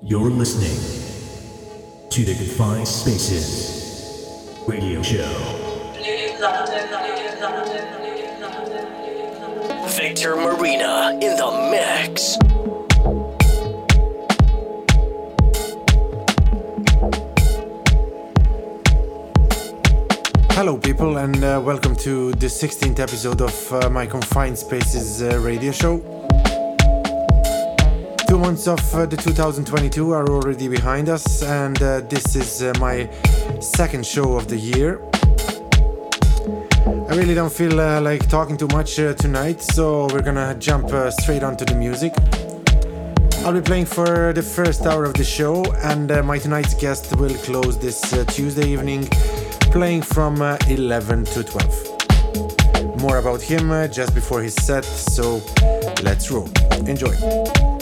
You're listening to the Confined Spaces radio show. Victor Marina in the mix. Hello, people, and uh, welcome to the 16th episode of uh, my Confined Spaces uh, radio show. Months of uh, the 2022 are already behind us, and uh, this is uh, my second show of the year. I really don't feel like talking too much tonight, so we're gonna jump straight onto the music. I'll be playing for the first hour of the show, and my tonight's guest will close this Tuesday evening, playing from uh, 11 to 12. More about him just before his set, so let's roll. Enjoy.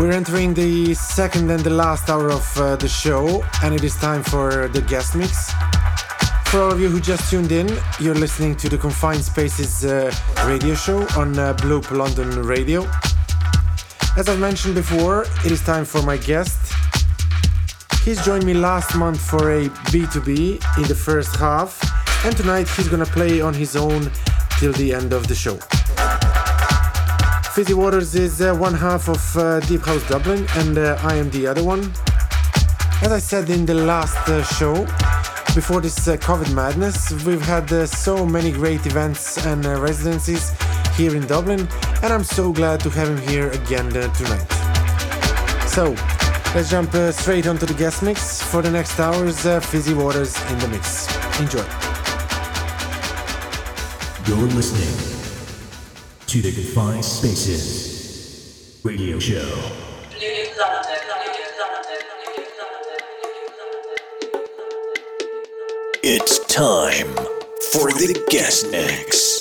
We're entering the second and the last hour of uh, the show, and it is time for the guest mix. For all of you who just tuned in, you're listening to the Confined Spaces uh, radio show on uh, Bloop London Radio. As I mentioned before, it is time for my guest. He's joined me last month for a B2B in the first half, and tonight he's gonna play on his own till the end of the show. Fizzy Waters is uh, one half of uh, Deep House Dublin, and uh, I am the other one. As I said in the last uh, show, before this uh, COVID madness, we've had so many great events and residencies here in Dublin, and I'm so glad to have him here again tonight. So, let's jump straight onto the guest mix. For the next hours, Fizzy Waters in the mix. Enjoy. You're listening to the Confined Spaces radio show. It's time for the guest mix.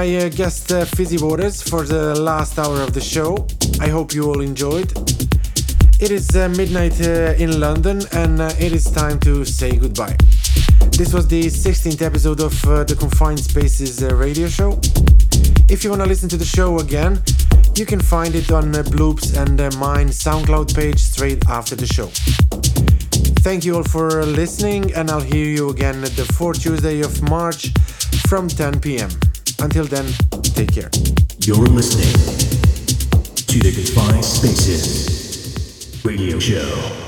My uh, guest uh, Fizzy Waters for the last hour of the show. I hope you all enjoyed. It is uh, midnight uh, in London and uh, it is time to say goodbye. This was the 16th episode of uh, the Confined Spaces radio show. If you want to listen to the show again, you can find it on Bloops and mine SoundCloud page straight after the show. Thank you all for listening, and I'll hear you again the fourth Tuesday of March from 10 p.m. Until then, take care. You're listening to the Confined Spaces radio show.